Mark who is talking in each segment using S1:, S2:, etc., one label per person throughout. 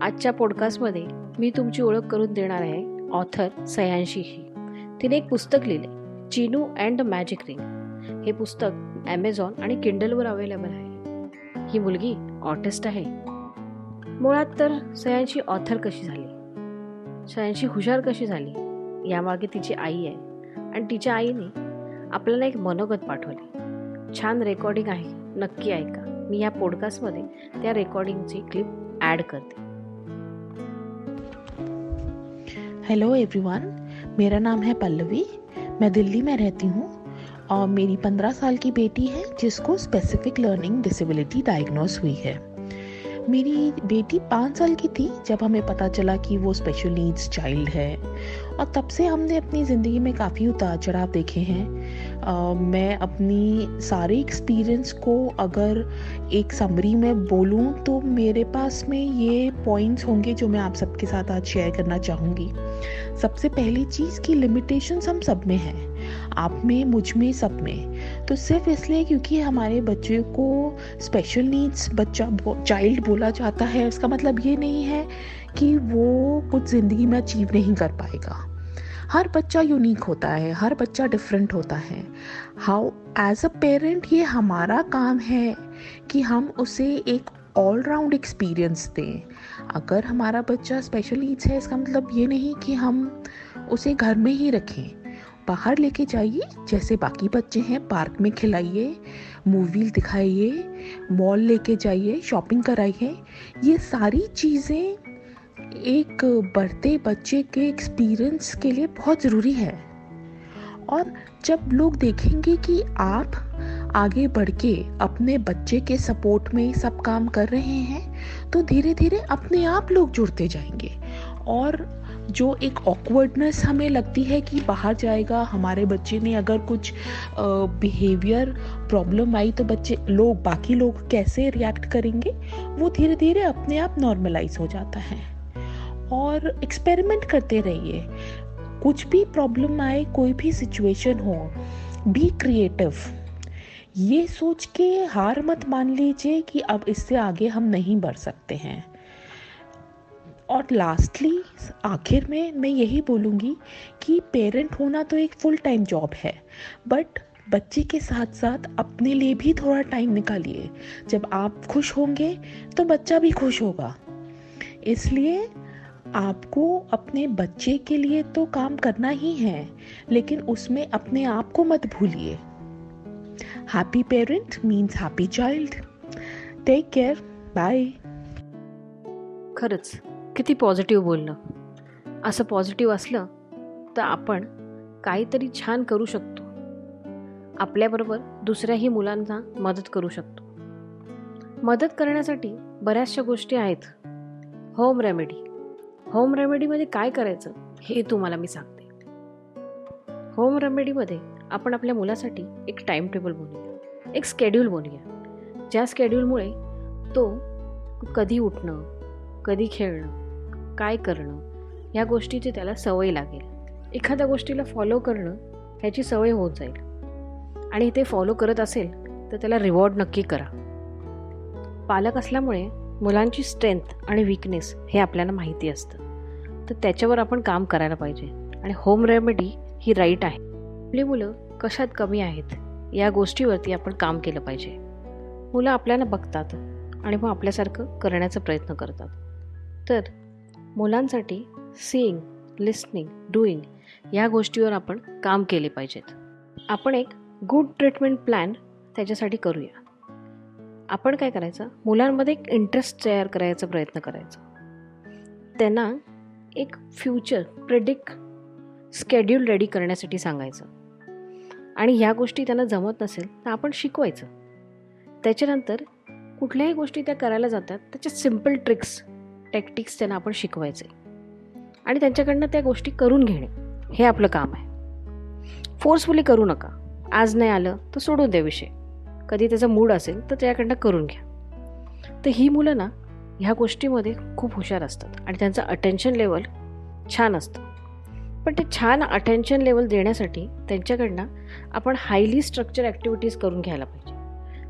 S1: आजच्या पॉडकास्टमध्ये मी तुमची ओळख करून देणार आहे ऑथर सयांशीशी तिने एक पुस्तक लिहिले चिनू अँड मॅजिक रिंग हे पुस्तक ॲमेझॉन आणि किंडलवर अवेलेबल आहे. ही मुलगी ऑटिस्ट आहे. मुळात तर सयांशी ऑथर कशी झाली? सयांशी हुशार कशी झाली? यामागे तिची आई आहे आणि तिच्या आईने आपल्याला एक मनोगत पाठवले. छान रेकॉर्डिंग आहे. नक्की ऐका. मी या पॉडकास्टमध्ये त्या रेकॉर्डिंगची क्लिप ॲड करते.
S2: हेलो एवरीवन मेरा नाम है पल्लवी. मैं दिल्ली में रहती हूँ और मेरी पंद्रह साल की बेटी है, जिसको स्पेसिफिक लर्निंग डिसेबिलिटी डायग्नोस हुई है. मेरी बेटी पाँच साल की थी, जब हमें पता चला कि वो स्पेशल नीड्स चाइल्ड है और तब से हमने अपनी ज़िंदगी में काफ़ी उतार चढ़ाव देखे हैं. मैं अपनी सारे एक्सपीरियंस को अगर एक समरी में बोलूँ तो मेरे पास में ये पॉइंट्स होंगे जो मैं आप सबके साथ आज शेयर करना चाहूँगी। सबसे पहली चीज़ की लिमिटेशंस हम सब में हैं। आप में, मुझमें, सब में। तो सिर्फ़ इसलिए क्योंकि हमारे बच्चे को स्पेशल नीड्स बच्चा चाइल्ड बोला जाता है इसका मतलब ये नहीं है कि वो कुछ ज़िंदगी में अचीव नहीं कर पाएगा। हर बच्चा यूनिक होता है, हर बच्चा डिफरेंट होता है। हाउ एज अ पेरेंट ये हमारा काम है कि हम उसे एक ऑल राउंड एक्सपीरियंस दें। अगर हमारा बच्चा स्पेशल नीड्स है, इसका मतलब ये नहीं कि हम उसे घर में ही रखें। बाहर लेके जाइए, जैसे बाकी बच्चे हैं, पार्क में खिलाइए मूवी दिखाइए मॉल लेके जाइए शॉपिंग कराइए। ये सारी चीज़ें एक बढ़ते बच्चे के एक्सपीरियंस के लिए बहुत ज़रूरी है। और जब लोग देखेंगे कि आप आगे बढ़ के अपने बच्चे के सपोर्ट में सब काम कर रहे हैं तो धीरे धीरे अपने आप लोग जुड़ते जाएँगे। और जो एक ऑकवर्डनेस हमें लगती है कि बाहर जाएगा, हमारे बच्चे ने अगर कुछ बिहेवियर प्रॉब्लम आई तो बच्चे, लोग, बाकी लोग कैसे रिएक्ट करेंगे, वो धीरे धीरे अपने आप नॉर्मलाइज हो जाता है। और एक्सपेरिमेंट करते रहिए। कुछ भी प्रॉब्लम आए, कोई भी सिचुएशन हो बी क्रिएटिव ये सोच के हार मत मान लीजिए कि अब इससे आगे हम नहीं बढ़ सकते हैं। और लास्टली आखिर में मैं यही बोलूँगी कि पेरेंट होना तो एक फुल टाइम जॉब है बट बच्चे के साथ साथ अपने लिए भी थोड़ा टाइम निकालिए। जब आप खुश होंगे तो बच्चा भी खुश होगा। इसलिए आपको अपने बच्चे के लिए तो काम करना ही है लेकिन उसमें अपने आप को मत भूलिए। Happy parent means happy child take care bye
S1: खरंच किती पॉझिटिव्ह बोलणं असं पॉझिटिव्ह असलं तर आपण काहीतरी छान करू शकतो. आपल्याबरोबर दुसऱ्याही मुलांना मदत करू शकतो. मदत करण्यासाठी बऱ्याचशा गोष्टी आहेत. होम रेमेडी होम रेमेडीमध्ये काय करायचं हे तुम्हाला मी सांगते. होम रेमेडीमध्ये आपण आपल्या मुलासाठी एक टाईम टेबल बनवूया. एक स्केड्यूल बनवूया. ज्या स्केड्यूलमुळे तो कधी उठणं कधी खेळणं काय करणं ह्या गोष्टीची त्याला सवय लागेल. एखाद्या गोष्टीला फॉलो करणं ह्याची सवय होत जाईल. आणि ते फॉलो करत असेल तर त्याला रिवॉर्ड नक्की करा. पालक असल्यामुळे मुलांची स्ट्रेंथ आणि विकनेस हे आपल्याला माहिती असतं. तर त्याच्यावर आपण काम करायला पाहिजे. आणि होम रेमेडी ही राईट आहे. आपली मुलं कशात कमी आहेत या गोष्टीवरती आपण काम केलं पाहिजे. मुलं आपल्याला बघतात आणि मग आपल्यासारखं करण्याचा प्रयत्न करतात. तर मुलांसाठी सीईंग लिस्निंग डुईंग या गोष्टीवर आपण काम केले पाहिजेत. आपण एक गुड ट्रीटमेंट प्लॅन त्याच्यासाठी करूया. आपण काय करायचं? मुलांमध्ये एक इंटरेस्ट तयार करायचा प्रयत्न करायचा. त्यांना एक फ्युचर प्रेडिक्ट स्केड्यूल रेडी करण्यासाठी सांगायचं. आणि ह्या गोष्टी त्यांना जमत नसेल तर आपण शिकवायचं. त्याच्यानंतर कुठल्याही गोष्टी त्या करायला जातात त्याच्या सिंपल ट्रिक्स टॅक्टिक्स त्यांना आपण शिकवायचे आणि त्यांच्याकडनं त्या गोष्टी करून घेणे हे आपलं काम आहे. फोर्सफुली करू नका. आज नाही आलं तर सोडून द्या विषय. कधी त्याचा मूड असेल तर त्याच्याकडनं करून घ्या. तर ही मुलं ना ह्या गोष्टीमध्ये खूप हुशार असतात आणि त्यांचं अटेन्शन लेवल छान असतं. पण ते छान अटेन्शन लेवल देण्यासाठी त्यांच्याकडनं आपण हायली स्ट्रक्चर ॲक्टिव्हिटीज करून घ्यायला पाहिजे.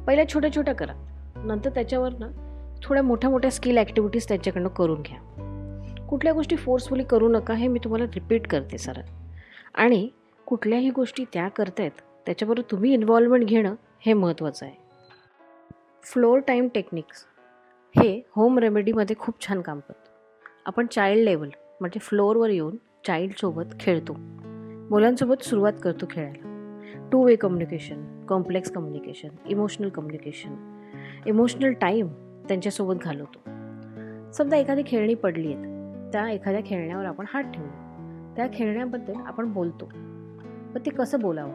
S1: पहिल्या छोट्या छोट्या करा. नंतर त्याच्यावरनं थोड्या मोठ्या मोठ्या स्किल ॲक्टिव्हिटीज त्यांच्याकडनं करून घ्या. कुठल्या गोष्टी फोर्सफुली करू नका हे मी तुम्हाला रिपीट करते सर आणि कुठल्याही गोष्टी त्या करतायत त्याच्याबरोबर तुम्ही इन्व्हॉल्वमेंट घेणं हे महत्त्वाचं आहे. फ्लोअर टाईम टेक्निक्स हे होम रेमेडीमध्ये खूप छान काम करतं. आपण चाइल्ड लेवल म्हणजे फ्लोअरवर येऊन चाइल्डसोबत खेळतो. मुलांसोबत सुरुवात करतो खेळायला. Two way communication complex communication emotional communication emotional time त्यांच्यासोबत घालवतो. समजा एखादी खेळणी पडली आहेत त्या एखाद्या खेळण्यावर आपण हात ठेवू त्या खेळण्याबद्दल आपण बोलतो. पण ते कसं बोलावं?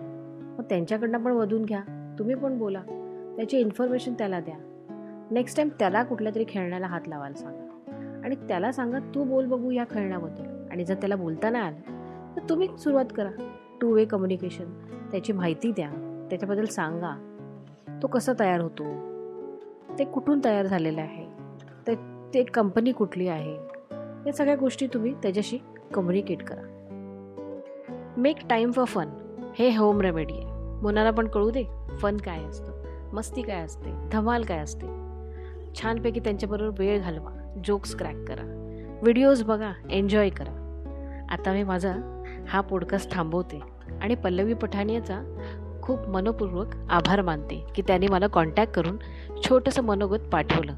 S1: मग त्यांच्याकडनं पण वधून घ्या. तुम्ही पण बोला. त्याची इन्फॉर्मेशन त्याला द्या. नेक्स्ट टाईम त्याला कुठल्या तरी खेळण्याला हात लावायला सांगा. आणि त्याला सांगा तू बोल बघू या खेळण्याबद्दल. आणि जर त्याला बोलता नाही आलं तर तुम्ही सुरुवात करा. टू वे कम्युनिकेशन त्याची माहिती द्या. त्याच्याबद्दल सांगा. तो कसा तयार होतो? ते कुठून तयार झालेलं आहे? ते ते कंपनी कुठली आहे? या सगळ्या गोष्टी तुम्ही त्याच्याशी कम्युनिकेट करा. मेक टाईम फॉर फन हे होम रेमेडी आहे. मुलाला पण कळू दे फन काय असतं मस्ती काय असते धमाल काय असते. छानपैकी त्यांच्याबरोबर वेळ घालवा जोक्स क्रॅक करा व्हिडिओज बघा एन्जॉय करा. आता मी माझा हा पॉडकास्ट थांबवते आणि पल्लवी पठाणियाचा खूप मनपूर्वक आभार मानते की त्याने मला कॉन्टॅक्ट करून छोटंसं मनोगत पाठवलं.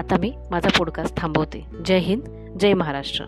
S1: आता मी माझा पॉडकास्ट थांबवते. जय हिंद जय महाराष्ट्र.